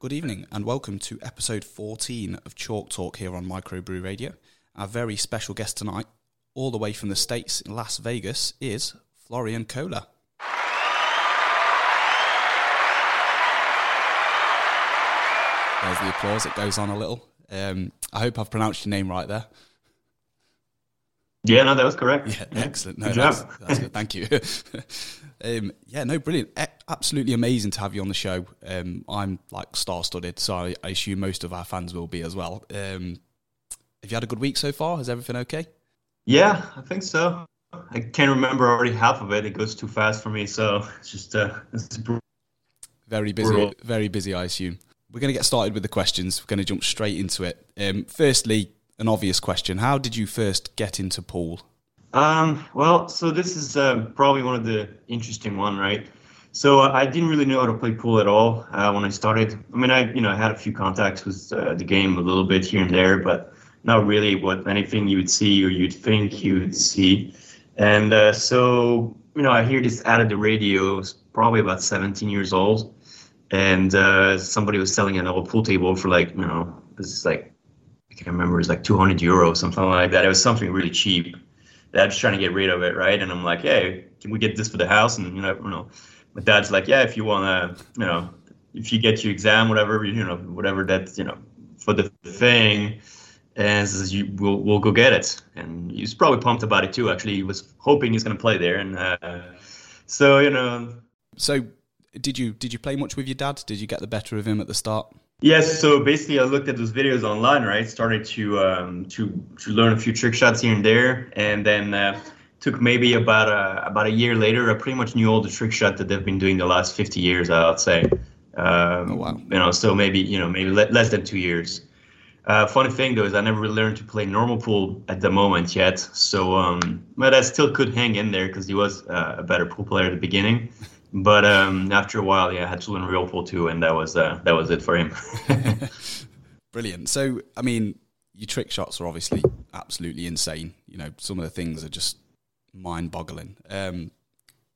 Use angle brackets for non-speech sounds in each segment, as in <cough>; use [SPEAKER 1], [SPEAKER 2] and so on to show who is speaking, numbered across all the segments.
[SPEAKER 1] Good evening and welcome to episode 14 of Chalk Talk here on Microbrew Radio. Our very special guest tonight, all the way from the States in Las Vegas, is Florian Kohler. There's the applause, it goes on a little. Um, I hope I've pronounced your name right there.
[SPEAKER 2] Yeah, no, that was correct.
[SPEAKER 1] Yeah,
[SPEAKER 2] Yeah.
[SPEAKER 1] excellent. No, that's, that's good. Thank you. <laughs> um, yeah, no, brilliant. Absolutely amazing to have you on the show. Um, I'm like star-studded, so I, I assume most of our fans will be as well. Um, have you had a good week so far? Is everything okay?
[SPEAKER 2] Yeah, I think so. I can't remember already half of it. It goes too fast for me, so it's just uh, it's
[SPEAKER 1] Very busy. Very busy, I assume. We're going to get started with the questions. We're going to jump straight into it. Um, firstly, an obvious question: How did you first get into pool?
[SPEAKER 2] Um, well, so this is uh, probably one of the interesting one, right? So uh, I didn't really know how to play pool at all uh, when I started. I mean, I you know I had a few contacts with uh, the game a little bit here and there, but not really what anything you would see or you'd think you would see. And uh, so you know, I hear this ad at the radio. Probably about 17 years old, and uh, somebody was selling an old pool table for like you know this is like I can't remember, it was like 200 euros, something like that. It was something really cheap. I was trying to get rid of it, right? And I'm like, hey, can we get this for the house? And you know, you know, my dad's like, yeah, if you wanna, you know, if you get your exam, whatever, you know, whatever that, you know, for the thing, and says you, we'll we'll go get it. And he's probably pumped about it too. Actually, he was hoping he's gonna play there, and uh, so you know,
[SPEAKER 1] So, did you did you play much with your dad? Did you get the better of him at the start?
[SPEAKER 2] Yes, so basically, I looked at those videos online, right? Started to um, to to learn a few trick shots here and there, and then uh, took maybe about a about a year later. I pretty much knew all the trick shot that they've been doing the last fifty years. I'd say. Um,
[SPEAKER 1] Oh, wow.
[SPEAKER 2] You know, so maybe you know maybe le- less than two years. Uh, funny thing though is I never really learned to play normal pool at the moment yet. So, um, but I still could hang in there because he was uh, a better pool player at the beginning. But um, after a while, yeah, I had to learn real pool too, and that was uh, that was it for him. <laughs>
[SPEAKER 1] Brilliant. So, I mean, your trick shots are obviously absolutely insane. You know, some of the things are just mind-boggling. Um,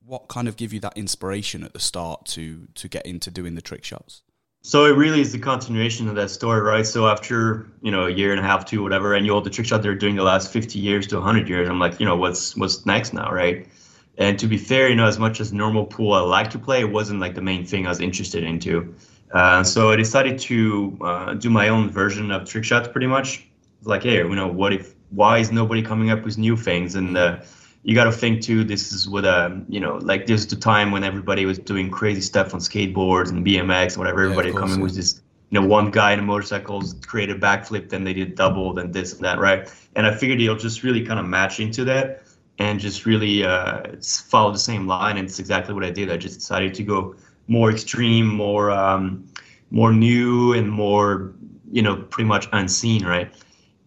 [SPEAKER 1] what kind of give you that inspiration at the start to to get into doing the trick shots?
[SPEAKER 2] So it really is the continuation of that story, right? So after you know a year and a half, two, whatever, and you all the trick shot they're doing the last fifty years to hundred years, I'm like, you know, what's what's next now, right? And to be fair, you know, as much as normal pool I like to play, it wasn't like the main thing I was interested into. Uh, so I decided to uh, do my own version of trick shots, pretty much. Like, hey, you know, what if? Why is nobody coming up with new things? And uh, you got to think too. This is what um, you know, like this is the time when everybody was doing crazy stuff on skateboards and BMX,
[SPEAKER 1] and whatever.
[SPEAKER 2] Everybody coming
[SPEAKER 1] yeah.
[SPEAKER 2] with this you know, one guy in a motorcycles created backflip, then they did double, then this and that, right? And I figured it'll just really kind of match into that and just really uh, follow the same line. And it's exactly what I did. I just decided to go more extreme, more um, more new, and more you know, pretty much unseen, right?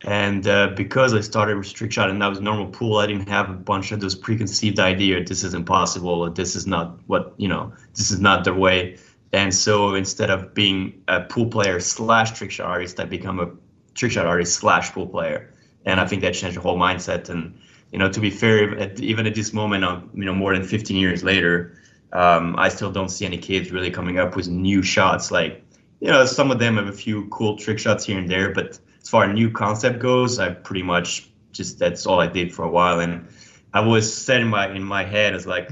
[SPEAKER 2] And uh, because I started with trick shot and that was normal pool, I didn't have a bunch of those preconceived idea. This is impossible. This is not what you know. This is not the way. And so instead of being a pool player slash trick shot artist, I become a trick shot artist slash pool player. And I think that changed the whole mindset. And you know, to be fair, at, even at this moment, um, you know, more than 15 years later, um, I still don't see any kids really coming up with new shots. Like, you know, some of them have a few cool trick shots here and there, but as far as new concept goes, I pretty much just that's all I did for a while. And I was set in my in my head as like,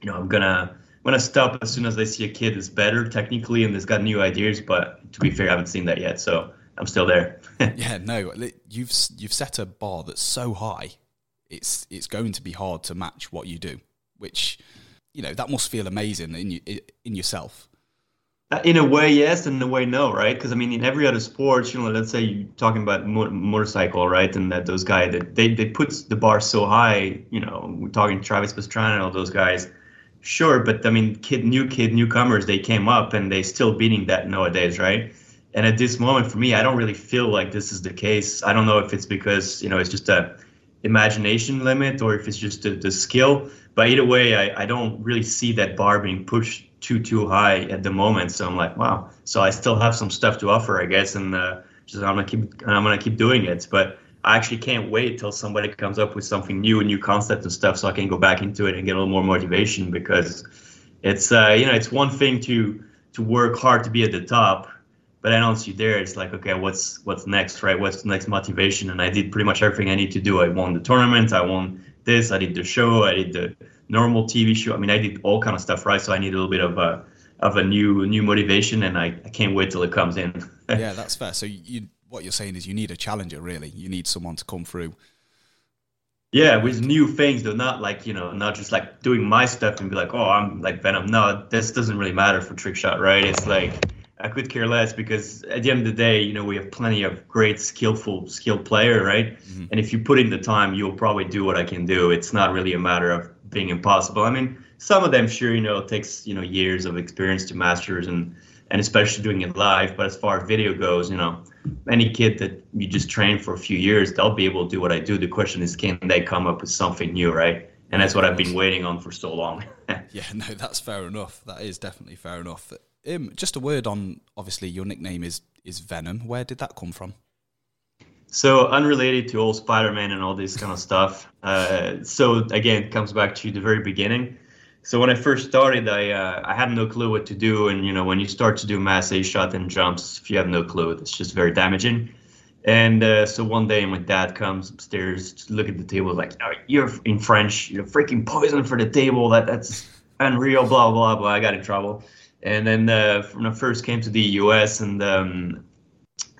[SPEAKER 2] you know, I'm gonna I'm gonna stop as soon as I see a kid that's better technically and that's got new ideas. But to be fair, I haven't seen that yet, so I'm still there. <laughs>
[SPEAKER 1] Yeah, no, you've you've set a bar that's so high, it's it's going to be hard to match what you do. Which, you know, that must feel amazing in you, in yourself.
[SPEAKER 2] Uh, In a way, yes, and in a way, no, right? Because I mean, in every other sport, you know, let's say you're talking about mo- motorcycle, right? And that those guys that they they put the bar so high, you know, we're talking Travis Pastrana and all those guys. Sure, but I mean, kid, new kid, newcomers, they came up and they still beating that nowadays, right? And at this moment, for me, I don't really feel like this is the case. I don't know if it's because you know it's just a imagination limit or if it's just the, the skill. But either way, I, I don't really see that bar being pushed too too high at the moment. So I'm like, wow. So I still have some stuff to offer, I guess, and uh, just I'm gonna keep I'm gonna keep doing it. But I actually can't wait till somebody comes up with something new, a new concept and stuff, so I can go back into it and get a little more motivation because it's uh, you know it's one thing to to work hard to be at the top, But I don't see there, it's like, okay, what's what's next, right? What's the next motivation? And I did pretty much everything I need to do. I won the tournament. I won this. I did the show. I did the normal TV show. I mean, I did all kind of stuff, right? So I need a little bit of a of a new new motivation, and I, I can't wait till it comes in. <laughs>
[SPEAKER 1] yeah, that's fair. So you what you're saying is you need a challenger, really. You need someone to come through.
[SPEAKER 2] Yeah, with new things, though, not like you know, not just like doing my stuff and be like, oh, I'm like Venom. No, this doesn't really matter for trick shot, right? It's like I could care less because at the end of the day, you know, we have plenty of great, skillful, skilled player, right? Mm-hmm. And if you put in the time, you'll probably do what I can do. It's not really a matter of being impossible. I mean, some of them, sure, you know, it takes you know years of experience to masters and and especially doing it live. But as far as video goes, you know, any kid that you just train for a few years, they'll be able to do what I do. The question is, can they come up with something new, right? And that's what I've been waiting on for so long. <laughs>
[SPEAKER 1] yeah, <laughs> no, that's fair enough. That is definitely fair enough. Um, just a word on obviously your nickname is is Venom. Where did that come from?
[SPEAKER 2] So unrelated to old Spider-Man and all this kind of stuff. Uh, so again, it comes back to the very beginning. So when I first started, I uh, I had no clue what to do, and you know when you start to do massé shot and jumps, if you have no clue, it's just very damaging. And uh, so one day my dad comes upstairs to look at the table, like, oh, "You're in French, you're freaking poison for the table. That that's unreal." Blah blah blah. I got in trouble. And then uh, when I first came to the U.S. and um,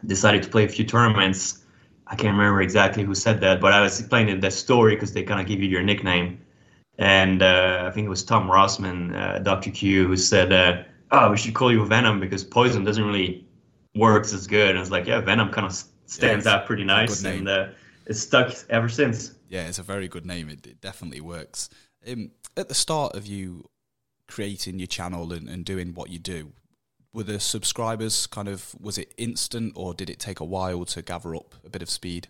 [SPEAKER 2] decided to play a few tournaments, I can't remember exactly who said that, but I was explaining that story because they kind of give you your nickname. And uh, I think it was Tom Rossman, uh, Dr. Cue, who said, uh, "Oh, we should call you Venom because Poison doesn't really works as good." And I was like, "Yeah, Venom kind of stands yeah, out pretty nice, and uh, it's stuck ever since."
[SPEAKER 1] Yeah, it's a very good name. It, it definitely works. Um, at the start of you creating your channel and, and doing what you do, were the subscribers kind of was it instant or did it take a while to gather up a bit of speed?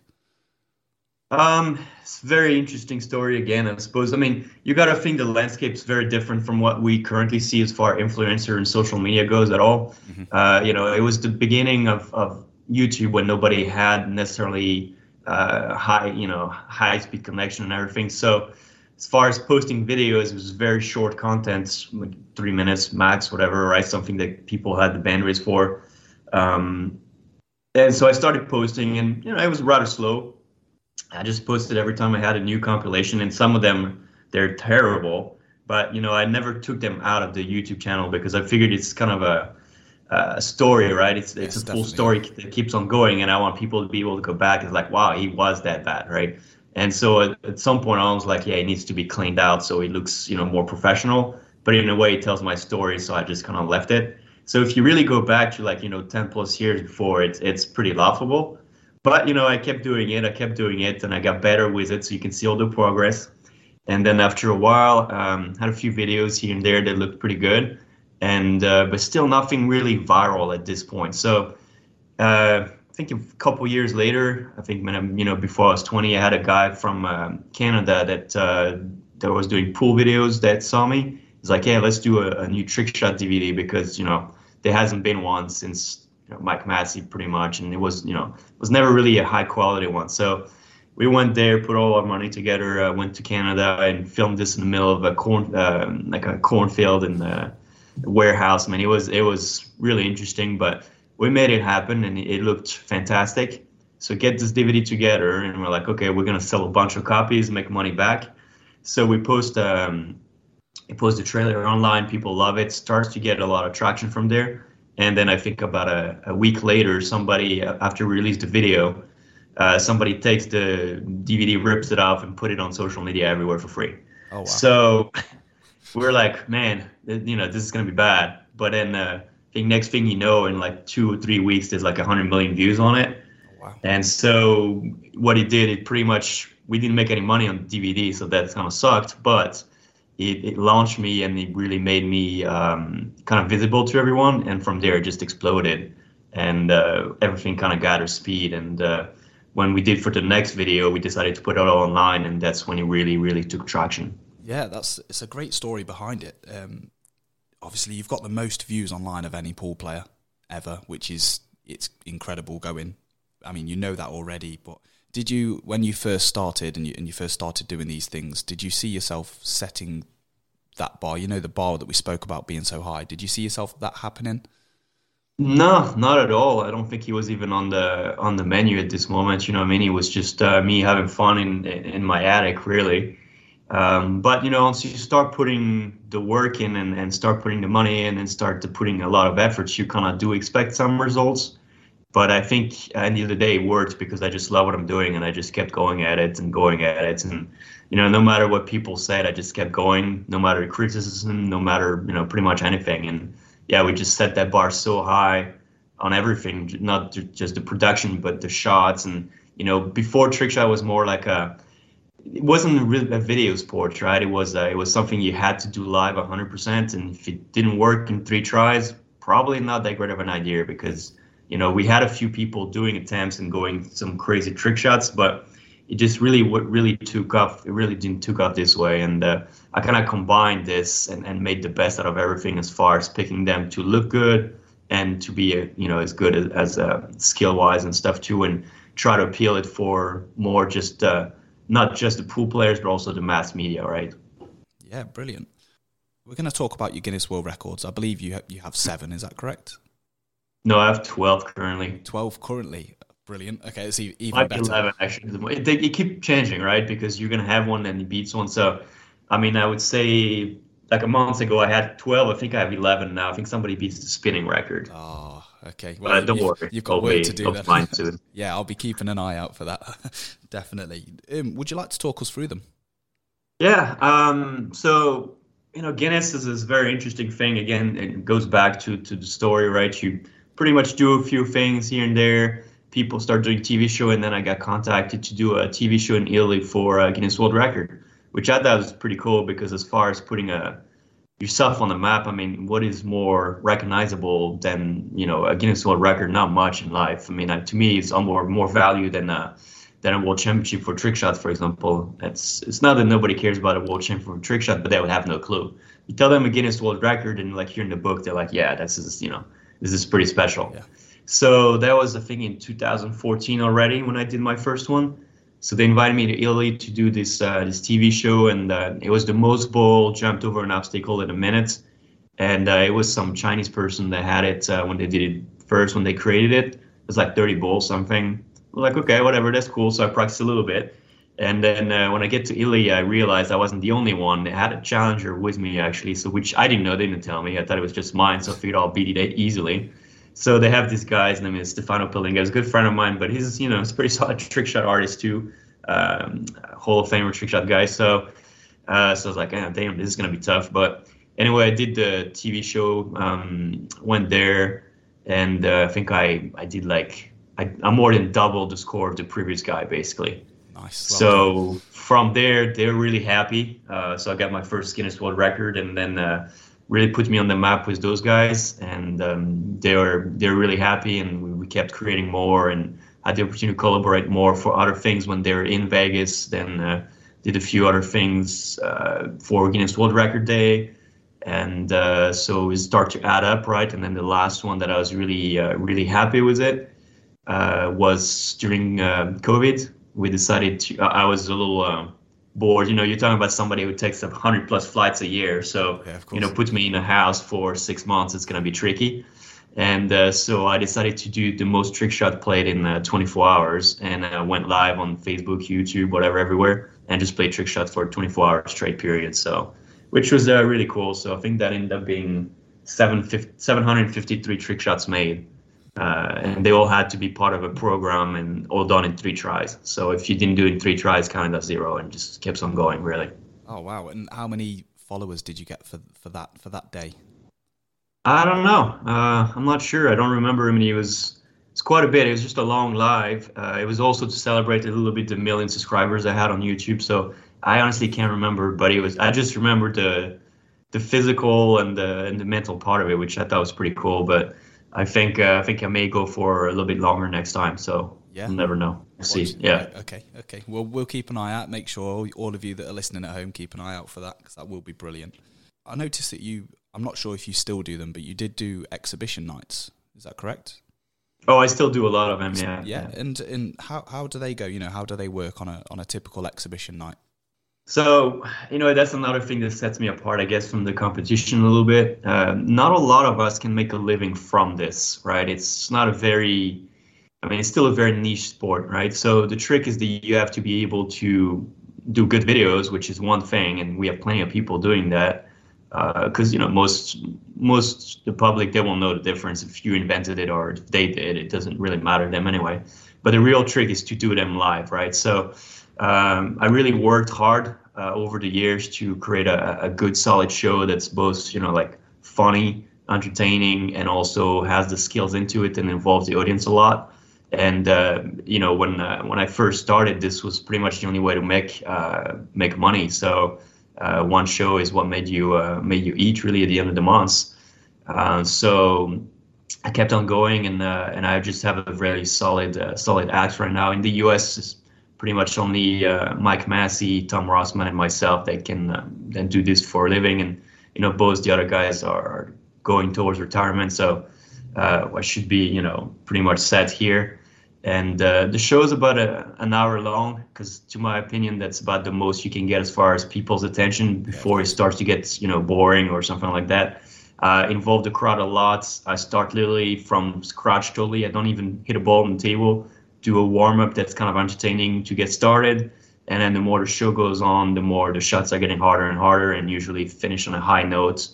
[SPEAKER 2] Um, it's a very interesting story again, I suppose. I mean, you got to think the landscape is very different from what we currently see as far influencer and social media goes at all. Mm-hmm. Uh, you know, it was the beginning of, of YouTube when nobody had necessarily uh, high, you know, high speed connection and everything. So as far as posting videos, it was very short content, like three minutes max, whatever, right? Something that people had the bandwidth for. Um, and so I started posting, and you know, it was rather slow. I just posted every time I had a new compilation, and some of them they're terrible. But you know, I never took them out of the YouTube channel because I figured it's kind of a, a story, right? It's it's yes, a full story that keeps on going, and I want people to be able to go back. It's like, wow, he was that bad, right? And so at, at some point, I was like, yeah, it needs to be cleaned out so it looks, you know, more professional. But in a way, it tells my story, so I just kind of left it. So if you really go back to like, you know, 10 plus years before, it's it's pretty laughable. But you know, I kept doing it. I kept doing it, and I got better with it. So you can see all the progress. And then after a while, um, had a few videos here and there that looked pretty good, and uh, but still nothing really viral at this point. So uh, think a couple years later, I think when I'm, you know, before I was 20, I had a guy from um, Canada that uh, that was doing pool videos that saw me. He's like, "Hey, let's do a, a, new trick shot DVD because you know there hasn't been one since you know, Mike Massey pretty much, and it was you know it was never really a high quality one." So we went there, put all our money together, uh, went to Canada, and filmed this in the middle of a corn uh, like a cornfield in the warehouse. I mean, it was it was really interesting, but we made it happen and it looked fantastic. So get this DVD together, and we're like, okay, we're gonna sell a bunch of copies, make money back. So we post um, we post the trailer online. People love it. Starts to get a lot of traction from there. And then I think about a, a week later, somebody uh, after we released the video, uh, somebody takes the DVD, rips it off, and put it on social media everywhere for free. Oh wow! So we're like, man, you know, this is gonna be bad. But then. Uh, think next thing you know, in like two or three weeks, there's like 100 million views on it. Wow. And so what it did, it pretty much we didn't make any money on DVD, so that kind of sucked. But it, it launched me and it really made me um, kind of visible to everyone. And from there, it just exploded, and uh, everything kind of gathered speed. And uh, when we did for the next video, we decided to put it all online, and that's when it really, really took traction.
[SPEAKER 1] Yeah, that's it's a great story behind it. Um, obviously you've got the most views online of any pool player ever, which is it's incredible going. I mean, you know that already, but did you when you first started and you, and you first started doing these things, did you see yourself setting that bar? You know, the bar that we spoke about being so high. Did you see yourself that happening?
[SPEAKER 2] No, not at all. I don't think he was even on the on the menu at this moment. You know, I mean, it was just uh, me having fun in in my attic, really. Um, but you know, once you start putting the work in and, and start putting the money in and start to putting a lot of efforts, you kind of do expect some results. But I think at the end of the day, it worked because I just love what I'm doing and I just kept going at it and going at it. And you know, no matter what people said, I just kept going. No matter the criticism, no matter you know, pretty much anything. And yeah, we just set that bar so high on everything, not just the production, but the shots. And you know, before trick shot was more like a it wasn't really a video sport, right? It was uh, it was something you had to do live 100%, and if it didn't work in three tries, probably not that great of an idea because you know we had a few people doing attempts and going some crazy trick shots, but it just really what really took off. It really didn't took off this way, and uh, I kind of combined this and, and made the best out of everything as far as picking them to look good and to be uh, you know as good as, as uh, skill wise and stuff too, and try to appeal it for more just uh, not just the pool players, but also the mass media, right?
[SPEAKER 1] Yeah, brilliant. We're going to talk about your Guinness World Records. I believe you have, you have seven. Is that correct?
[SPEAKER 2] No, I have twelve currently.
[SPEAKER 1] Twelve currently. Brilliant. Okay, it's even
[SPEAKER 2] Might
[SPEAKER 1] better.
[SPEAKER 2] Be Eleven actually. They, they keep changing, right? Because you're gonna have one and it beats one. So, I mean, I would say like a month ago I had twelve. I think I have eleven now. I think somebody beats the spinning record.
[SPEAKER 1] Oh, okay.
[SPEAKER 2] Well, uh, don't
[SPEAKER 1] you've,
[SPEAKER 2] worry.
[SPEAKER 1] You've got work to do then.
[SPEAKER 2] soon. <laughs>
[SPEAKER 1] yeah, I'll be keeping an eye out for that. <laughs> Definitely. Um, would you like to talk us through them?
[SPEAKER 2] Yeah. Um, so you know, Guinness is this very interesting thing. Again, it goes back to to the story, right? You pretty much do a few things here and there. People start doing TV show, and then I got contacted to do a TV show in Italy for a Guinness World Record, which I thought was pretty cool because as far as putting a yourself on the map, I mean, what is more recognizable than you know a Guinness World Record? Not much in life. I mean, uh, to me, it's more more value than a than a world championship for trick shots, for example. It's it's not that nobody cares about a world championship for trick shot, but they would have no clue. You tell them a Guinness World Record, and like here in the book, they're like, yeah, this is you know this is pretty special.
[SPEAKER 1] Yeah.
[SPEAKER 2] So that was a thing in 2014 already when I did my first one. So they invited me to Italy to do this uh, this TV show, and uh, it was the most ball jumped over an obstacle in a minute. And uh, it was some Chinese person that had it uh, when they did it first when they created it. It was like 30 balls something. Like okay, whatever, that's cool. So I practiced a little bit. And then uh, when I get to Italy, I realized I wasn't the only one. They had a challenger with me actually, so which I didn't know. They didn't tell me. I thought it was just mine, so I figured I'll beat it easily. So they have this guy. His name is Stefano Pelinga. He's a good friend of mine, but he's you know he's a pretty <laughs> solid trick shot artist too, um, Hall of Famer trick shot guy. So uh, so I was like, oh, damn, this is gonna be tough. But anyway, I did the TV show, um, went there, and uh, I think I I did like I, I more than doubled the score of the previous guy basically.
[SPEAKER 1] Nice.
[SPEAKER 2] So from there, they're really happy. Uh, so I got my first Guinness World Record, and then uh, really put me on the map with those guys. And um, they were they're really happy, and we, we, kept creating more, and had the opportunity to collaborate more for other things when they were in Vegas. Then uh, did a few other things uh, for Guinness World Record Day. And uh, so it started to add up, right? And then the last one that I was really, uh, really happy with it was during COVID we decided to. I was a little bored. You know, you're talking about somebody who takes up 100 plus flights a year. So,
[SPEAKER 1] yeah,
[SPEAKER 2] you know, put me in a house for six months. It's going to be tricky. And uh, so I decided to do the most trick shot played in uh, 24 hours, and I uh, went live on Facebook, YouTube, whatever, everywhere, and just played trick shots for 24 hours straight period. So, which was uh, really cool. So I think that ended up being 753 trick shots made uh, and they all had to be part of a program and all done in three tries. So if you didn't do it in three tries, counted as zero and just kept on going. Really.
[SPEAKER 1] Oh wow! And how many followers did you get for for that for that day?
[SPEAKER 2] I don't know. Uh, I'm not sure. I don't remember. I mean, it was it's quite a bit. It was just a long live. Uh, it was also to celebrate a little bit the million subscribers I had on YouTube. So I honestly can't remember, but it was. I just remember the the physical and the and the mental part of it, which I thought was pretty cool. But I think uh, I think I may go for a little bit longer next time. So yeah, never know. We'll see. Yeah.
[SPEAKER 1] Okay. Okay. Well, we'll keep an eye out. Make sure all of you that are listening at home keep an eye out for that because that will be brilliant. I noticed that you. I'm not sure if you still do them, but you did do exhibition nights. Is that correct?
[SPEAKER 2] Oh, I still do a lot of them. Yeah.
[SPEAKER 1] Yeah. And and how how do they go? You know, how do they work on a on a typical exhibition night?
[SPEAKER 2] So, you know, that's another thing that sets me apart, I guess, from the competition a little bit. Uh, not a lot of us can make a living from this, right? It's not a very, I mean, it's still a very niche sport, right? So the trick is that you have to be able to do good videos, which is one thing, and we have plenty of people doing that. Because uh, you know, most most the public they won't know the difference if you invented it or if they did. It doesn't really matter to them anyway. But the real trick is to do them live, right? So um, I really worked hard uh, over the years to create a, a good, solid show that's both, you know, like funny, entertaining, and also has the skills into it and involves the audience a lot. And uh, you know, when uh, when I first started, this was pretty much the only way to make uh, make money. So uh, one show is what made you uh, made you eat really at the end of the month. so I kept on going, and and I just have a very solid solid act right now in the U.S pretty much only uh, Mike Massey, Tom Rossman, and myself that can uh, then do this for a living. And you know, both the other guys are going towards retirement, so uh, I should be you know pretty much set here. And uh, the show is about a, an hour long because, to my opinion, that's about the most you can get as far as people's attention before it starts to get you know boring or something like that. Uh, involve the crowd a lot. I start literally from scratch totally. I don't even hit a ball on the table do a warm up that's kind of entertaining to get started. And then the more the show goes on, the more the shots are getting harder and harder, and usually finish on a high note.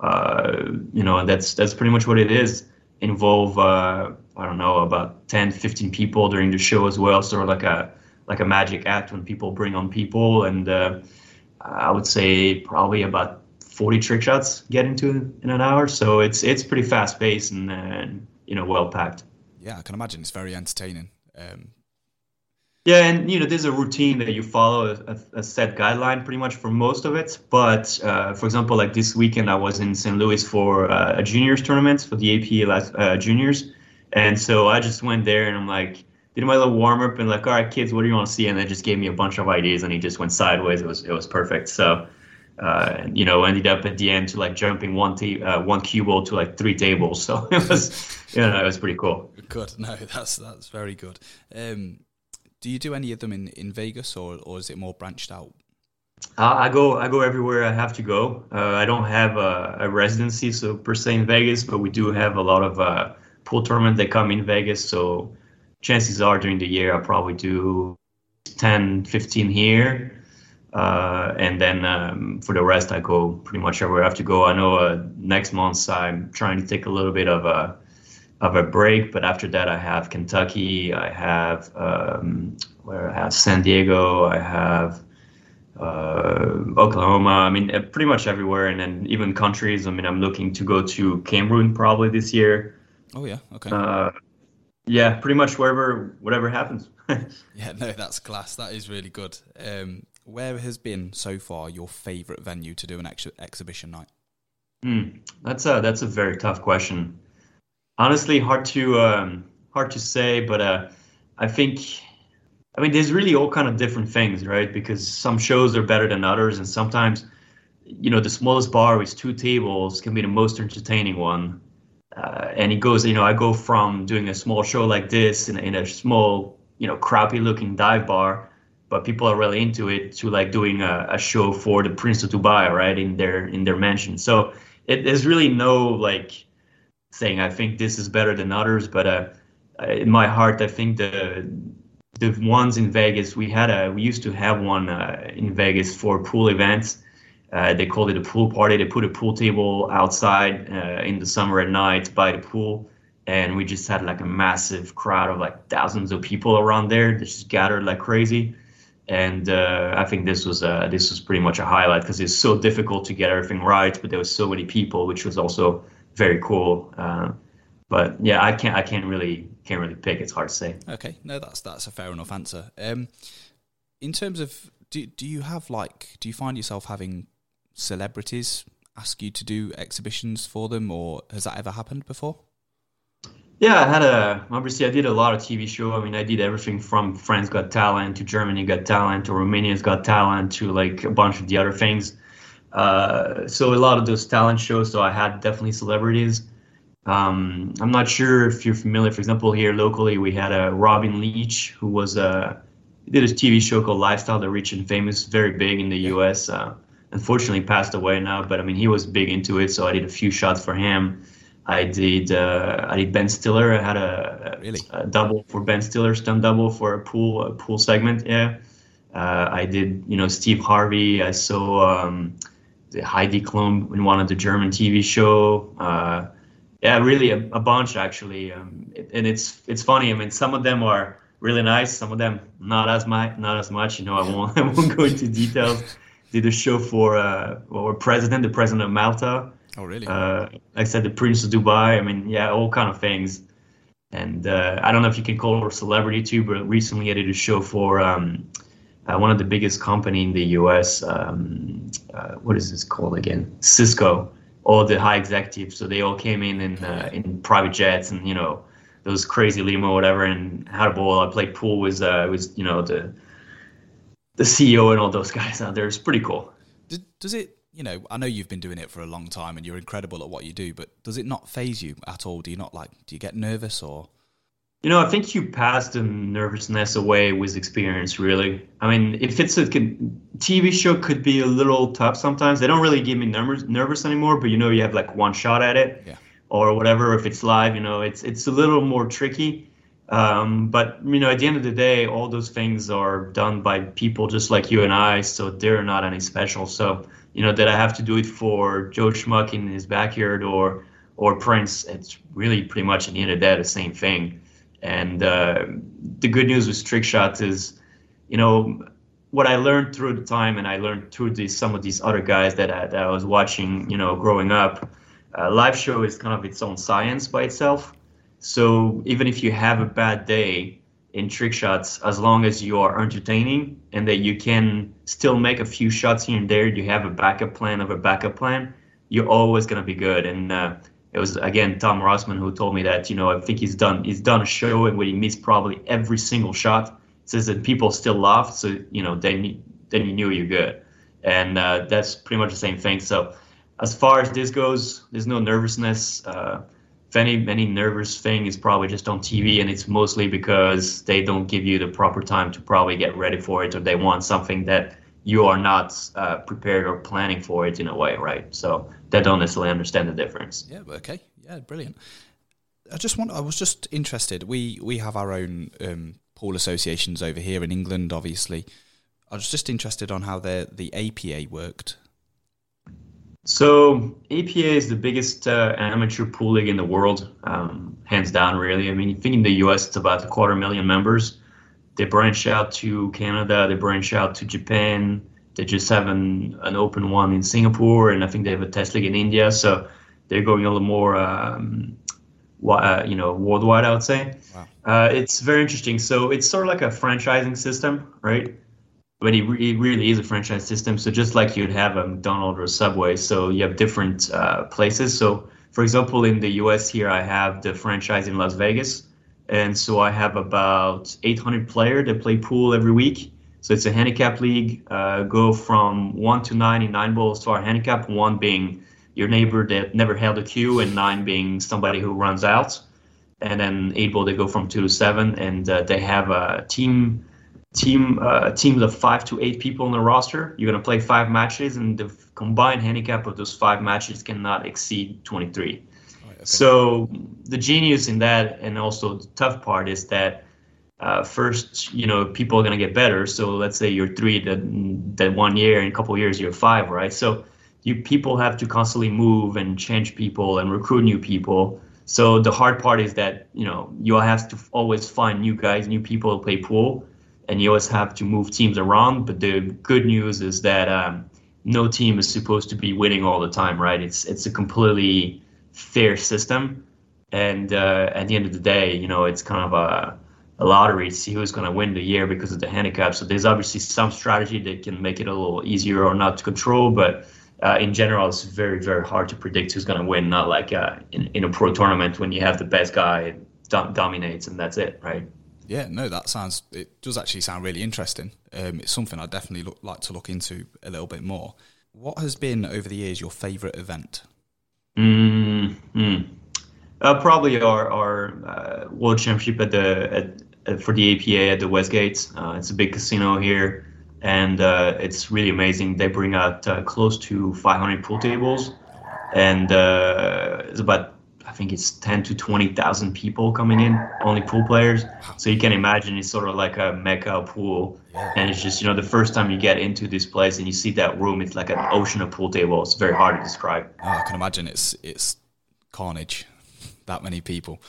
[SPEAKER 2] Uh, you know, that's that's pretty much what it is. Involve uh, I don't know about 10, 15 people during the show as well, sort of like a like a magic act when people bring on people, and uh, I would say probably about 40 trick shots get into in an hour. So it's it's pretty fast paced and, and you know well packed.
[SPEAKER 1] Yeah, I can imagine it's very entertaining. Um,
[SPEAKER 2] yeah, and you know, there's a routine that you follow, a, a set guideline pretty much for most of it. But uh, for example, like this weekend, I was in St. Louis for uh, a juniors tournament for the AP last, uh, juniors, and so I just went there and I'm like, did my little warm up and like, all right, kids, what do you want to see? And they just gave me a bunch of ideas, and he just went sideways. It was it was perfect. So. Uh, you know, ended up at the end to like jumping one t- uh, one cue ball to like three tables. <laughs> So it was, you know, it was pretty cool.
[SPEAKER 1] Good. No, <laughs> that's that's very good. Um, do you do any of them in, in Vegas or or is it more branched out?
[SPEAKER 2] Uh, I go I go everywhere I have to go. Uh, I don't have a, a, residency so per se in Vegas, but we do have a lot of uh, pool tournaments that come in Vegas. So chances are during the year I'll probably do 10, 15 here. Uh, and then um, for the rest, I go pretty much everywhere I have to go. I know uh, next month I'm trying to take a little bit of a of a break, but after that I have Kentucky, I have um, where I have San Diego, I have uh, Oklahoma. I mean, uh, pretty much everywhere, and then even countries. I mean, I'm looking to go to Cameroon probably this year.
[SPEAKER 1] Oh yeah, okay. Uh,
[SPEAKER 2] yeah, pretty much wherever, whatever happens. <laughs>
[SPEAKER 1] yeah, no, that's class. That is really good. Um, where has been so far your favourite venue to do an ex- exhibition night?
[SPEAKER 2] Mm, that's a that's a very tough question. Honestly, hard to um, hard to say, but uh, I think I mean there's really all kind of different things, right? Because some shows are better than others, and sometimes you know the smallest bar with two tables can be the most entertaining one. Uh, and it goes, you know, I go from doing a small show like this in, in a small, you know, crappy looking dive bar but people are really into it to like doing a, a show for the Prince of Dubai, right, in their in their mansion. So it, there's really no like saying I think this is better than others, but uh, in my heart, I think the the ones in Vegas we had a we used to have one uh, in Vegas for pool events. Uh, they called it a pool party. They put a pool table outside uh, in the summer at night by the pool, and we just had like a massive crowd of like thousands of people around there. They just gathered like crazy and uh, I think this was uh, this was pretty much a highlight because it's so difficult to get everything right, but there was so many people, which was also very cool. Uh, but yeah, I can't I can't really can't really pick. It's hard to say.
[SPEAKER 1] Okay, no, that's that's a fair enough answer. Um, in terms of do do you have like do you find yourself having celebrities ask you to do exhibitions for them, or has that ever happened before?
[SPEAKER 2] Yeah, I had a obviously I did a lot of TV show. I mean, I did everything from France Got Talent to Germany Got Talent to Romania's Got Talent to like a bunch of the other things. Uh, so a lot of those talent shows. So I had definitely celebrities. Um, I'm not sure if you're familiar. For example, here locally we had a Robin Leach who was a he did a TV show called Lifestyle, The Rich and Famous, very big in the U.S. Uh, unfortunately, passed away now, but I mean, he was big into it, so I did a few shots for him. I did uh, I did Ben Stiller. I had a,
[SPEAKER 1] really?
[SPEAKER 2] a, double for Ben Stiller, stunt double for a pool a pool segment. Yeah, uh, I did you know Steve Harvey. I saw um, the Heidi Klum in one of the German TV show. Uh, yeah, really a, a bunch actually. Um, and it's it's funny. I mean, some of them are really nice. Some of them not as much. Not as much. You know, I won't <laughs> I won't go into details. Did a show for uh, our president, the president of Malta.
[SPEAKER 1] Oh, really?
[SPEAKER 2] Uh, like I said, the Prince of Dubai. I mean, yeah, all kind of things. And uh, I don't know if you can call her a celebrity too, but recently I did a show for um, uh, one of the biggest company in the U.S. Um, uh, what is this called again? Cisco. All the high executives, so they all came in in, uh, in private jets and you know those crazy limo whatever, and had a ball. I played pool with uh, was you know the the CEO and all those <laughs> guys out there. It's pretty cool.
[SPEAKER 1] Does it you know, I know you've been doing it for a long time and you're incredible at what you do, but does it not phase you at all? Do you not like, do you get nervous or?
[SPEAKER 2] You know, I think you pass the nervousness away with experience, really. I mean, if it's a TV show, could be a little tough sometimes. They don't really give me nervous, nervous anymore, but you know, you have like one shot at it
[SPEAKER 1] yeah.
[SPEAKER 2] or whatever. If it's live, you know, it's, it's a little more tricky. Um, but you know, at the end of the day, all those things are done by people just like you and I, so they're not any special. So you know that I have to do it for Joe Schmuck in his backyard or or Prince. It's really pretty much in the end of the day the same thing. And uh, the good news with trick shots is, you know, what I learned through the time, and I learned through these some of these other guys that I, that I was watching, you know, growing up. Uh, live show is kind of its own science by itself. So even if you have a bad day, in trick shots as long as you are entertaining and that you can still make a few shots here and there. You have a backup plan of a backup plan you're always going to be good. And uh, it was again tom rossman who told me that you know i think he's done he's done a show and when he missed probably every single shot. Says that people still laughed so you know then then you knew you're good. And uh, that's pretty much the same thing. So as far as this goes there's no nervousness. Uh, if any any nervous thing is probably just on TV, and it's mostly because they don't give you the proper time to probably get ready for it, or they want something that you are not uh, prepared or planning for it in a way, right? So they don't necessarily understand the difference.
[SPEAKER 1] Yeah. Okay. Yeah. Brilliant. I just want. I was just interested. We we have our own um, pool associations over here in England, obviously. I was just interested on how the the APA worked.
[SPEAKER 2] So APA is the biggest uh, amateur pool league in the world, um, hands down. Really, I mean, I think in the U.S. it's about a quarter million members. They branch out to Canada, they branch out to Japan. They just have an, an open one in Singapore, and I think they have a test league in India. So they're going a little more, um, uh, you know, worldwide. I would say. Wow. Uh, it's very interesting. So it's sort of like a franchising system, right? But it, it really is a franchise system. So just like you'd have a McDonald's or a Subway, so you have different uh, places. So for example, in the U.S. here, I have the franchise in Las Vegas, and so I have about 800 players that play pool every week. So it's a handicap league. Uh, go from one to nine in nine balls to our handicap. One being your neighbor that never held a cue, and nine being somebody who runs out. And then eight ball they go from two to seven, and uh, they have a team team uh, teams of five to eight people on the roster. You're gonna play five matches, and the combined handicap of those five matches cannot exceed 23. okay. So the genius in that, and also the tough part, is that uh, first, you know, people are gonna get better. So let's say you're three, that that one year, in a couple years you're five, right? So you people have to constantly move and change people and recruit new people. So the hard part is that you know you have to always find new guys, new people to play pool and you always have to move teams around. But the good news is that um, no team is supposed to be winning all the time, right? It's it's a completely fair system, and uh, at the end of the day, you know, it's kind of a, a lottery to see who's going to win the year because of the handicap. So there's obviously some strategy that can make it a little easier or not to control, but. Uh, in general, it's very, very hard to predict who's going to win. Not like uh, in, in a pro tournament when you have the best guy dom- dominates and that's it, right?
[SPEAKER 1] Yeah, no, that sounds. It does actually sound really interesting. Um, it's something I definitely look, like to look into a little bit more. What has been over the years your favourite event?
[SPEAKER 2] Mm-hmm. Uh, probably our our uh, world championship at the at uh, for the APA at the Westgate. Uh, it's a big casino here, and uh, it's really amazing. They bring out uh, close to 500 pool tables, and uh, it's about think it's 10 to 20,000 people coming in, only pool players. So you can imagine it's sort of like a mecca pool. Yeah. And it's just, you know, the first time you get into this place and you see that room, it's like an ocean of pool tables. It's very hard to describe.
[SPEAKER 1] Oh, I can imagine it's it's carnage, that many people.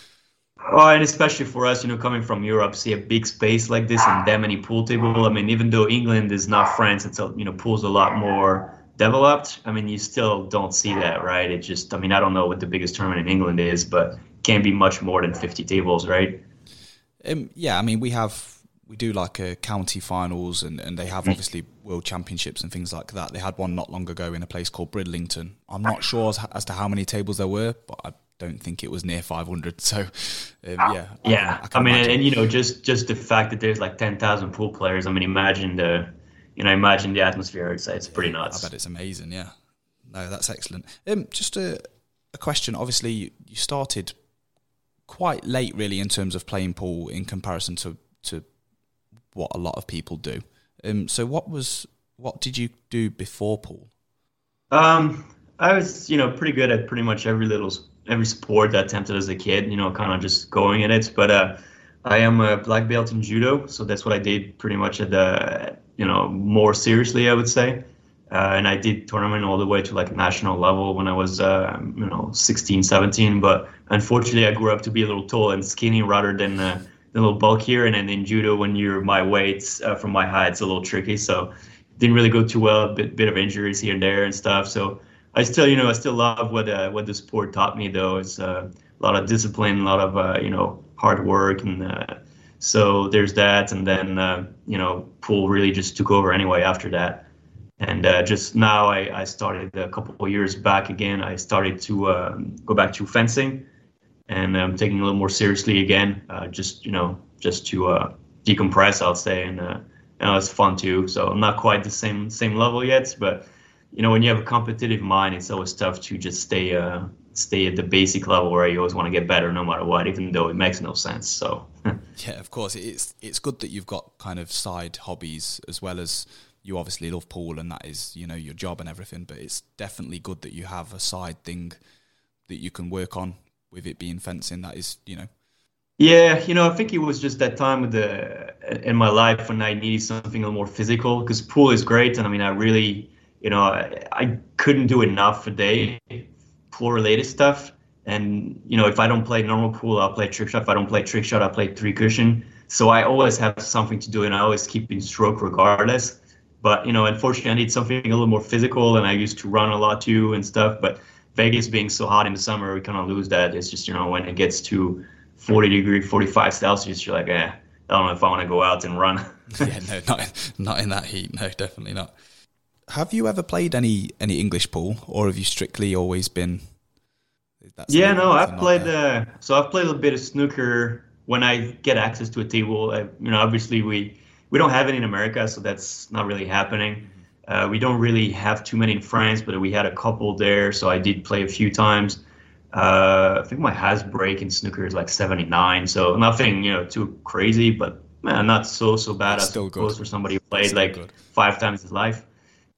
[SPEAKER 2] Oh, and especially for us, you know, coming from Europe, see a big space like this and that many pool tables. I mean, even though England is not France, it's a, you know, pool's a lot more developed. I mean, you still don't see that, right? It just, I mean, I don't know what the biggest tournament in England is, but can be much more than 50 tables, right?
[SPEAKER 1] Um, yeah, I mean, we have we do like a county finals, and, and they have mm. obviously world championships and things like that. They had one not long ago in a place called Bridlington. I'm not sure as, as to how many tables there were, but I don't think it was near 500. So, um, yeah,
[SPEAKER 2] yeah. I, I, I mean, and, and, you know, just just the fact that there's like 10,000 pool players. I mean, imagine the you know, imagine the atmosphere. It's pretty nuts.
[SPEAKER 1] I bet it's amazing. Yeah, no, that's excellent. Um, just a, a question. Obviously, you started quite late, really, in terms of playing pool in comparison to to what a lot of people do. Um, so, what was what did you do before pool?
[SPEAKER 2] Um, I was, you know, pretty good at pretty much every little every sport that I attempted as a kid. You know, kind of just going in it. But uh, I am a black belt in judo, so that's what I did pretty much at the you know more seriously i would say. Uh, and i did tournament all the way to like national level when i was uh, you know 16 17 but unfortunately i grew up to be a little tall and skinny rather than uh, a little bulkier. And then in judo when you're my weight uh, from my height it's a little tricky. So didn't really go too well. A bit, bit of injuries here and there and stuff. So i still you know i still love what uh, what the sport taught me though. It's uh, a lot of discipline a lot of uh, you know hard work and so there's that, and then uh, you know, pool really just took over anyway after that. And uh, just now, I, I started a couple of years back again. I started to uh, go back to fencing, and I'm taking a little more seriously again. Uh, just you know, just to uh, decompress, I'll say, and uh, you know, it's fun too. So I'm not quite the same same level yet, but you know, when you have a competitive mind, it's always tough to just stay uh, stay at the basic level where you always want to get better no matter what, even though it makes no sense. So <laughs>
[SPEAKER 1] yeah, of course, it's it's good that you've got kind of side hobbies as well as you obviously love pool and that is you know your job and everything. But it's definitely good that you have a side thing that you can work on with it being fencing. That is you know.
[SPEAKER 2] Yeah, you know, I think it was just that time with the in my life when I needed something a little more physical because pool is great, and I mean, I really, you know, I, I couldn't do enough a day pool related stuff. And you know, if I don't play normal pool, I'll play trick shot. If I don't play trick shot, I'll play three cushion. So I always have something to do, and I always keep in stroke regardless. But you know, unfortunately, I need something a little more physical, and I used to run a lot too and stuff. But Vegas being so hot in the summer, we kind of lose that. It's just you know when it gets to 40 degree, 45 Celsius, you're like, eh, I don't know if I want to go out and run. <laughs>
[SPEAKER 1] yeah, no, not not in that heat. No, definitely not. Have you ever played any any English pool, or have you strictly always been
[SPEAKER 2] yeah, no, I've played. Uh, so I've played a bit of snooker when I get access to a table. I, you know, obviously we we don't have it in America, so that's not really happening. Uh, we don't really have too many in France, but we had a couple there, so I did play a few times. Uh, I think my has break in snooker is like 79, so nothing you know too crazy, but man, not so so bad. That's I suppose good. for somebody who played like good. five times his life.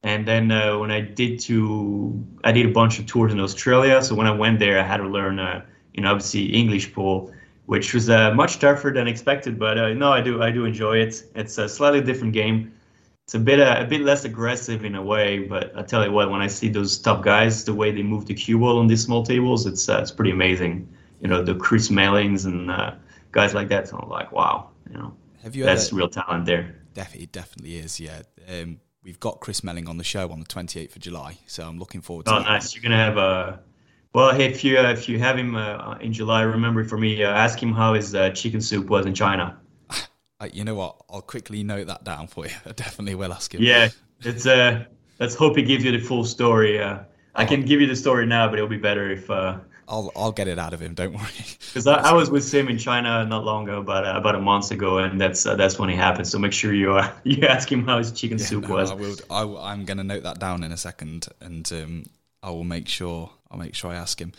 [SPEAKER 2] And then uh, when I did to, I did a bunch of tours in Australia. So when I went there, I had to learn, uh, you know, obviously English pool, which was uh, much tougher than expected. But uh, no, I do, I do enjoy it. It's a slightly different game. It's a bit, uh, a bit less aggressive in a way. But I tell you what, when I see those top guys, the way they move the cue ball on these small tables, it's uh, it's pretty amazing. You know, the Chris Mellings and guys like that. So I'm like, wow, you know, Have you that's ever, real talent there.
[SPEAKER 1] Definitely, definitely is. Yeah. Um, we've got Chris Melling on the show on the 28th of July, so I'm looking forward to. It.
[SPEAKER 2] Oh, that. nice! You're gonna have a. Well, if you uh, if you have him uh, in July, remember for me, uh, ask him how his uh, chicken soup was in China. <laughs>
[SPEAKER 1] you know what? I'll quickly note that down for you. <laughs> I definitely will ask him.
[SPEAKER 2] Yeah, it's uh, let's hope he gives you the full story. Uh, I can give you the story now, but it'll be better if uh,
[SPEAKER 1] I'll I'll get it out of him. Don't worry. <laughs>
[SPEAKER 2] Because I, I, was <laughs> with him in China not long ago, about uh, about a month ago, and that's uh, that's when it happened. So make sure you uh, <laughs> you ask him how his chicken yeah, soup no, was. I
[SPEAKER 1] will. I, am going to note that down in a second, and um, I will make sure I'll make sure I ask him.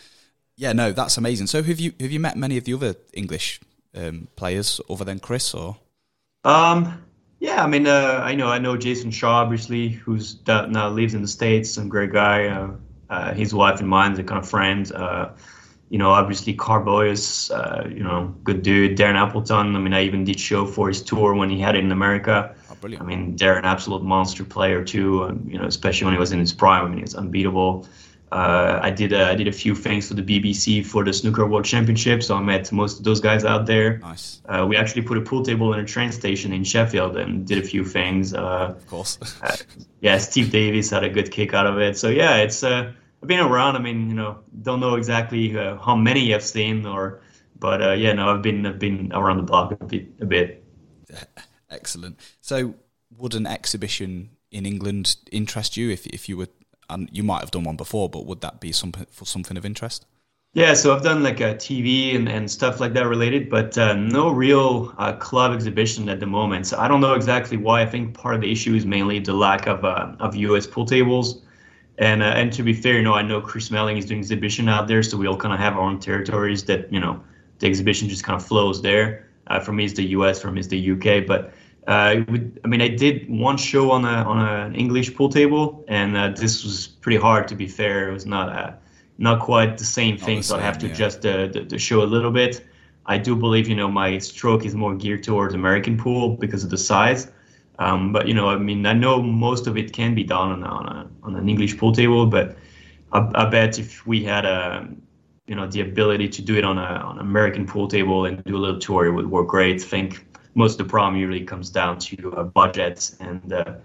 [SPEAKER 1] Yeah, no, that's amazing. So have you have you met many of the other English um, players other than Chris, or?
[SPEAKER 2] Um, yeah, I mean, uh, I know I know Jason Shaw, obviously, who's now lives in the states, some great guy. Uh, uh, his wife and mine, are kind of friends. Uh, you know, obviously Karl Boyes, uh, you know, good dude. Darren Appleton. I mean, I even did show for his tour when he had it in America.
[SPEAKER 1] Oh, brilliant.
[SPEAKER 2] I mean, Darren, absolute monster player too. Um, you know, especially when he was in his prime. I mean, he was unbeatable. Uh, I did a, I did a few things for the BBC for the Snooker World Championship, so I met most of those guys out there.
[SPEAKER 1] Nice.
[SPEAKER 2] Uh, we actually put a pool table in a train station in Sheffield and did a few things. Uh,
[SPEAKER 1] of course.
[SPEAKER 2] uh, yeah, Steve Davis had a good kick out of it. So yeah, it's uh, I've been around. I mean, you know, don't know exactly uh, how many I've seen, or but uh, yeah, no, I've been I've been around the block a bit. A bit.
[SPEAKER 1] Excellent. So, would an exhibition in England interest you if if you were and you might have done one before, but would that be something for something of interest?
[SPEAKER 2] Yeah, so I've done like a TV and, and stuff like that related, but uh, no real uh, club exhibition at the moment. So I don't know exactly why. I think part of the issue is mainly the lack of uh, of US pool tables. And uh, and to be fair, you know, I know Chris Melling is doing exhibition out there, so we all kind of have our own territories that you know the exhibition just kind of flows there. Uh, for me, it's the US. For me, it's the UK. But uh, would, I mean, I did one show on a on an English pool table, and uh, this was pretty hard. To be fair, it was not uh, not quite the same thing. The so I have to yeah. adjust the, the, the show a little bit. I do believe, you know, my stroke is more geared towards American pool because of the size. Um, but you know, I mean, I know most of it can be done on, on, a, on an English pool table, but I, I, bet if we had a, you know, the ability to do it on a on an American pool table and do a little tour, it would work great. I think most of the problem usually comes down to uh, budget and uh,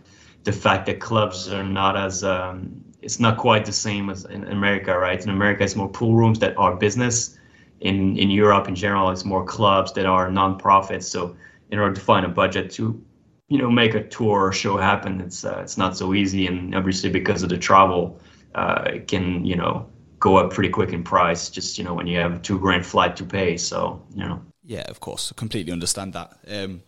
[SPEAKER 2] the fact that clubs are not as um, it's not quite the same as in America, right? In America, it's more pool rooms that are business. In in Europe, in general, it's more clubs that are non-profits. So, in order to find a budget to, you know, make a tour or show happen, it's uh, it's not so easy. And obviously, because of the travel, uh, it can you know go up pretty quick in price. Just you know when you have a two grand flight to pay. So you know.
[SPEAKER 1] Yeah, of course, I completely understand that. Um,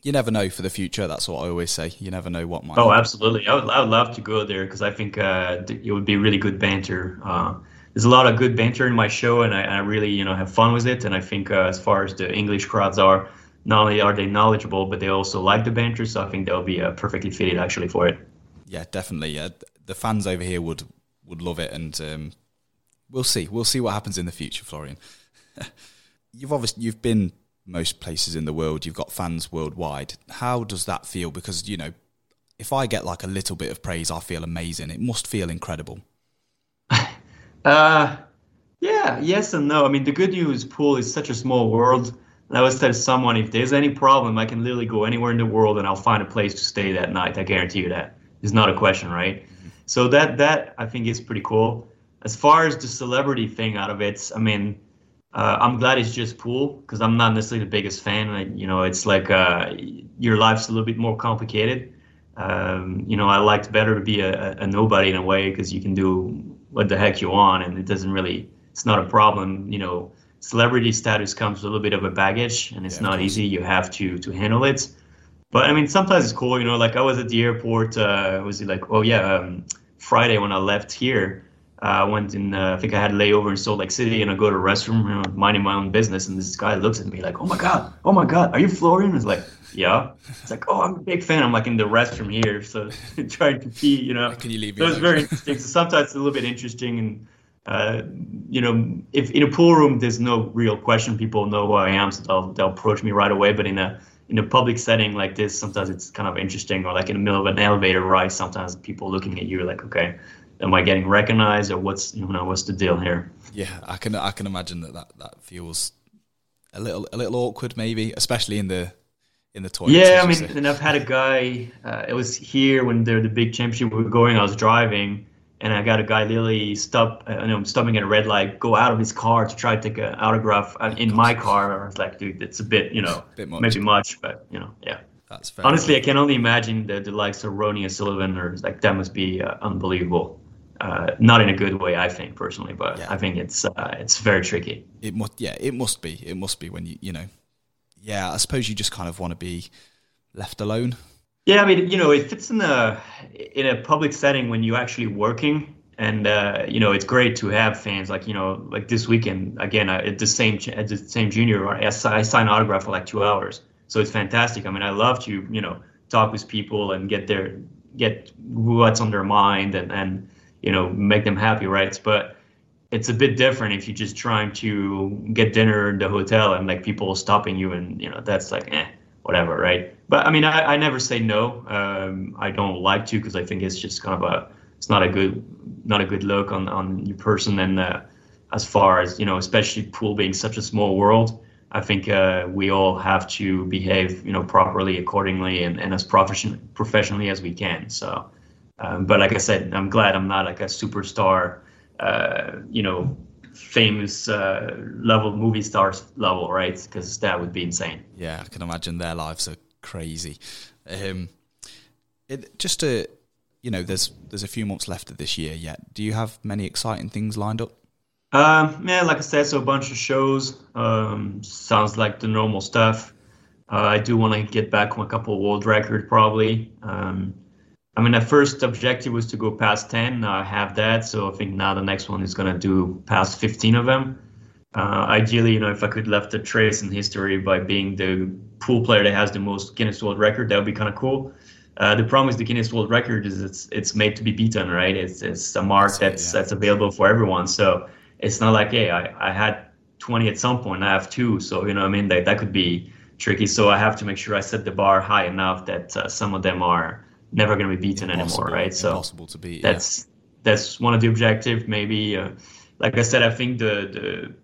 [SPEAKER 1] you never know for the future. That's what I always say. You never know what might.
[SPEAKER 2] Oh, happen. absolutely. I would, I would love to go there because I think uh, it would be really good banter. Uh, there's a lot of good banter in my show, and I, I really, you know, have fun with it. And I think uh, as far as the English crowds are, not only are they knowledgeable, but they also like the banter. So I think they'll be uh, perfectly fitted actually for it.
[SPEAKER 1] Yeah, definitely. Yeah, the fans over here would would love it, and um, we'll see. We'll see what happens in the future, Florian. <laughs> you've obviously you've been most places in the world. You've got fans worldwide. How does that feel? Because you know, if I get like a little bit of praise, I feel amazing. It must feel incredible. <laughs>
[SPEAKER 2] uh, yeah, yes and no. I mean, the good news, pool is such a small world. And I always tell someone, if there's any problem, I can literally go anywhere in the world and I'll find a place to stay that night. I guarantee you that. It's not a question, right? Mm-hmm. So that that I think is pretty cool. As far as the celebrity thing out of it, I mean, uh, I'm glad it's just pool because I'm not necessarily the biggest fan. You know, it's like uh, your life's a little bit more complicated. Um, you know, I liked better to be a, a nobody in a way because you can do what the heck you want and it doesn't really, it's not a problem. You know, celebrity status comes with a little bit of a baggage and it's yeah, not easy. You have to to handle it. But I mean, sometimes it's cool. You know, like I was at the airport. Uh, was it like, oh yeah, um, Friday when I left here. I uh, went in, uh, I think I had a layover in Salt Lake City, and I go to a restroom, you know, minding my own business, and this guy looks at me like, "Oh my god, oh my god, are you Florian?" It's like, "Yeah." It's like, "Oh, I'm a big fan." I'm like in the restroom here, so <laughs> trying to pee, you know.
[SPEAKER 1] Can you leave? Me?
[SPEAKER 2] So it's very interesting. So sometimes it's a little bit interesting, and uh, you know, if in a pool room there's no real question, people know who I am, so they'll they'll approach me right away. But in a in a public setting like this, sometimes it's kind of interesting, or like in the middle of an elevator ride, sometimes people looking at you like, okay, am I getting recognized or what's you know what's the deal here?
[SPEAKER 1] Yeah, I can I can imagine that that, that feels a little a little awkward maybe, especially in the in the toilet.
[SPEAKER 2] Yeah, I mean, and I've had a guy. Uh, it was here when the the big championship we were going. I was driving, and I got a guy literally stop, uh, you know, stopping at a red light, go out of his car to try to take an autograph uh, in my car. I was like, dude, it's a bit, you know, bit much. maybe much, but you know, yeah.
[SPEAKER 1] That's
[SPEAKER 2] fair. Honestly, I can only imagine the, the likes of Ronnie O'Sullivan or like that must be uh, unbelievable uh, not in a good way, I think personally, but yeah. I think it's uh, it's very tricky.
[SPEAKER 1] It must, yeah, it must be. It must be when you, you know, yeah. I suppose you just kind of want to be left alone.
[SPEAKER 2] Yeah, I mean, you know, if it's in a in a public setting when you're actually working and uh, you know it's great to have fans like you know like this weekend again at the same at the same junior I, I sign autograph for like two hours so it's fantastic i mean i love to you know talk with people and get their get what's on their mind and and you know make them happy right but it's a bit different if you're just trying to get dinner in the hotel and like people stopping you and you know that's like eh whatever right but i mean i, I never say no um, i don't like to because i think it's just kind of a it's not a good not a good look on on your person. And uh, as far as you know, especially pool being such a small world, I think uh, we all have to behave you know properly, accordingly, and, and as profession professionally as we can. So, um, but like I said, I'm glad I'm not like a superstar, uh, you know, famous uh, level movie stars level, right? Because that would be insane.
[SPEAKER 1] Yeah, I can imagine their lives are crazy. Um, it, just to you know, there's there's a few months left of this year yet. Do you have many exciting things lined up?
[SPEAKER 2] Um, yeah, like I said, so a bunch of shows. Um, sounds like the normal stuff. Uh, I do want to get back on a couple of world record probably. Um, I mean, the first objective was to go past 10. I have that, so I think now the next one is going to do past 15 of them. Uh, ideally, you know, if I could left a trace in history by being the pool player that has the most Guinness World Record, that would be kind of cool. Uh, the problem with the Guinness World Record is it's it's made to be beaten, right? It's it's a mark that's yeah. that's available for everyone. So it's not like, hey, I, I had 20 at some point, I have two. So you know, I mean, that that could be tricky. So I have to make sure I set the bar high enough that uh, some of them are never going to be beaten impossible, anymore, right?
[SPEAKER 1] So impossible to beat.
[SPEAKER 2] That's yeah. that's one of the objectives. Maybe, uh, like I said, I think the the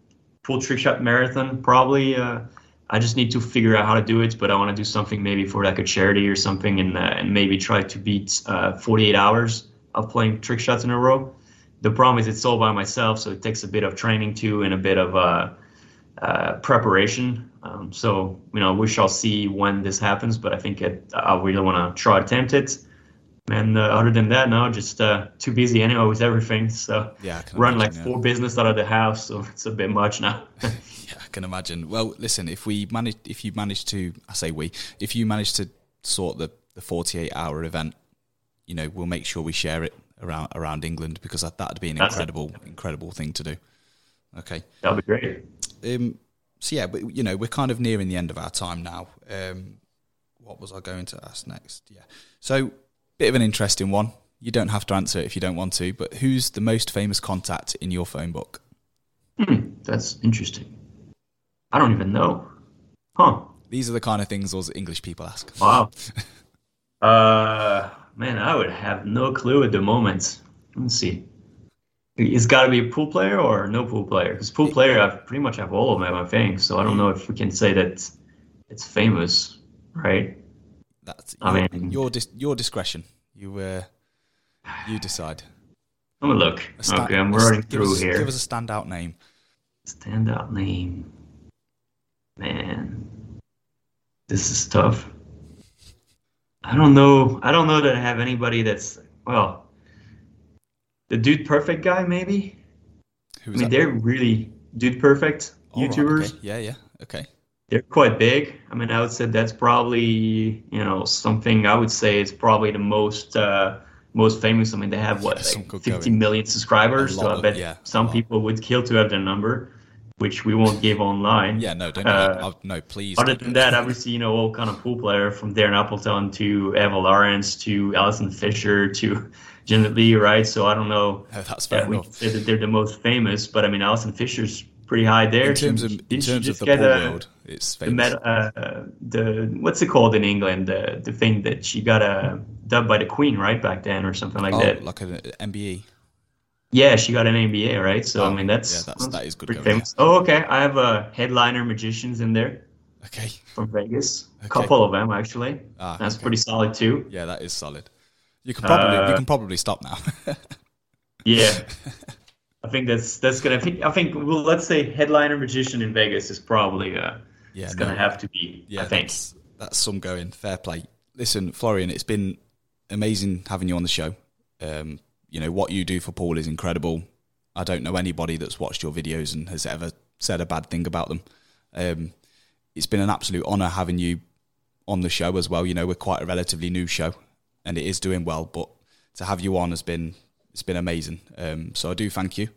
[SPEAKER 2] pool trick shot marathon probably uh, I just need to figure out how to do it, but I want to do something maybe for like a charity or something, and uh, and maybe try to beat uh, 48 hours of playing trick shots in a row. The problem is it's all by myself, so it takes a bit of training too and a bit of uh, uh preparation. Um, so you know, we shall see when this happens, but I think it, I really want to try to attempt it. And uh, other than that, no, just uh, too busy anyway with everything. So
[SPEAKER 1] yeah,
[SPEAKER 2] run like
[SPEAKER 1] yeah.
[SPEAKER 2] four business out of the house, so it's a bit much now. <laughs>
[SPEAKER 1] Yeah, I can imagine. Well, listen, if we manage, if you manage to, I say we, if you manage to sort the the forty eight hour event, you know, we'll make sure we share it around around England because that that'd be an That's incredible it. incredible thing to do. Okay,
[SPEAKER 2] that'd be great.
[SPEAKER 1] Um, so yeah, but you know, we're kind of nearing the end of our time now. Um, what was I going to ask next? Yeah, so bit of an interesting one. You don't have to answer it if you don't want to, but who's the most famous contact in your phone book?
[SPEAKER 2] Hmm, that's interesting. I don't even know. Huh.
[SPEAKER 1] These are the kind of things those English people ask.
[SPEAKER 2] Wow. <laughs> uh, man, I would have no clue at the moment. Let's see. It's got to be a pool player or no pool player? Because pool player, I pretty much have all of them, I think. So I don't know if we can say that it's famous, right?
[SPEAKER 1] That's I your, mean your dis- your discretion. You uh, you decide.
[SPEAKER 2] Let me look. Sta- okay, I'm running through
[SPEAKER 1] us,
[SPEAKER 2] here.
[SPEAKER 1] Give us a standout name.
[SPEAKER 2] Standout name. Man, this is tough. I don't know. I don't know that I have anybody that's well. The Dude Perfect guy, maybe. Who's I mean, they're really Dude Perfect oh, YouTubers.
[SPEAKER 1] Right, okay. Yeah, yeah, okay.
[SPEAKER 2] They're quite big. I mean, I would say that's probably you know something. I would say it's probably the most uh, most famous. I mean, they have what yeah, like 50 million subscribers. So I bet yeah, some people would kill to have their number which we won't give online.
[SPEAKER 1] Yeah, no, don't. Uh, no, please.
[SPEAKER 2] Other than that, obviously, you know, all kind of pool player from Darren Appleton to Ewa Laurance to Allison Fisher to Jeanette Lee, right? So I don't know.
[SPEAKER 1] That's fair
[SPEAKER 2] We say that they're the most famous, but I mean, Allison Fisher's pretty high there.
[SPEAKER 1] In terms of, in terms of the a, world, it's famous.
[SPEAKER 2] The, uh, the what's it called in England? The the thing that she got a uh, dubbed by the Queen, right back then, or something like
[SPEAKER 1] oh,
[SPEAKER 2] that.
[SPEAKER 1] Like an MBE.
[SPEAKER 2] Yeah, she got an MBA, right? So oh, I mean, that's
[SPEAKER 1] yeah, that's, that is good.
[SPEAKER 2] Pretty famous. Yeah. Oh, okay. I have a headliner magicians in there.
[SPEAKER 1] Okay.
[SPEAKER 2] From Vegas, a okay. couple of them actually. Ah, that's okay. pretty solid too.
[SPEAKER 1] Yeah, that is solid. You can probably uh, you can probably stop now. <laughs>
[SPEAKER 2] yeah, I think that's that's gonna. I think, I think well, let's say headliner magician in Vegas is probably uh, yeah, it's no, gonna have to be. Yeah, I think
[SPEAKER 1] that's, that's some going. Fair play. Listen, Florian, it's been amazing having you on the show. Um, you know what you do for pool is incredible. I don't know anybody that's watched your videos and has ever said a bad thing about them. Um, it's been an absolute honour having you on the show as well. You know, we're quite a relatively new show, and it is doing well. But to have you on has been it's been amazing. Um, so I do thank you,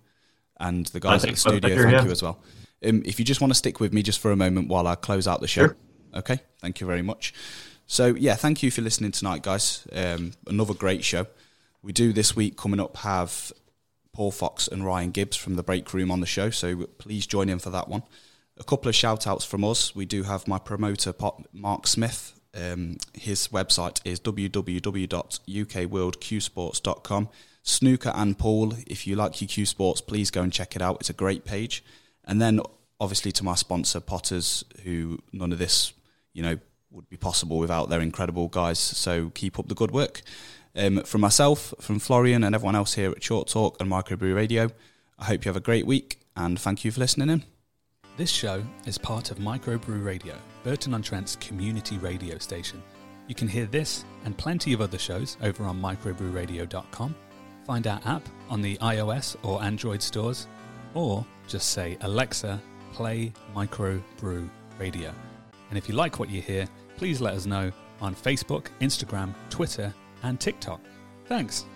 [SPEAKER 1] and the guys at the
[SPEAKER 2] so.
[SPEAKER 1] studio, thank
[SPEAKER 2] yeah.
[SPEAKER 1] you as well. Um, if you just want to stick with me just for a moment while I close out the show,
[SPEAKER 2] Sure.
[SPEAKER 1] okay? Thank you very much. So yeah, thank you for listening tonight, guys. Um, another great show. We do this week coming up have Paul Fox and Ryan Gibbs from the Break Room on the show, so please join in for that one. A couple of shout outs from us. We do have my promoter, Mark Smith. Um, his website is www.ukworldqsports.com. Snooker and pool, if you like UQ Sports, please go and check it out. It's a great page. And then, obviously, to my sponsor, Potters, who none of this, you know, would be possible without their incredible guys. So keep up the good work. Um, from myself, from Florian, and everyone else here at Short Talk and Microbrew Radio, I hope you have a great week and thank you for listening in.
[SPEAKER 3] This show is part of Microbrew Radio, Burton on Trent's community radio station. You can hear this and plenty of other shows over on microbrewradio.com. Find our app on the iOS or Android stores, or just say, Alexa, play Microbrew Radio. And if you like what you hear, please let us know on Facebook, Instagram, Twitter, and TikTok. Thanks.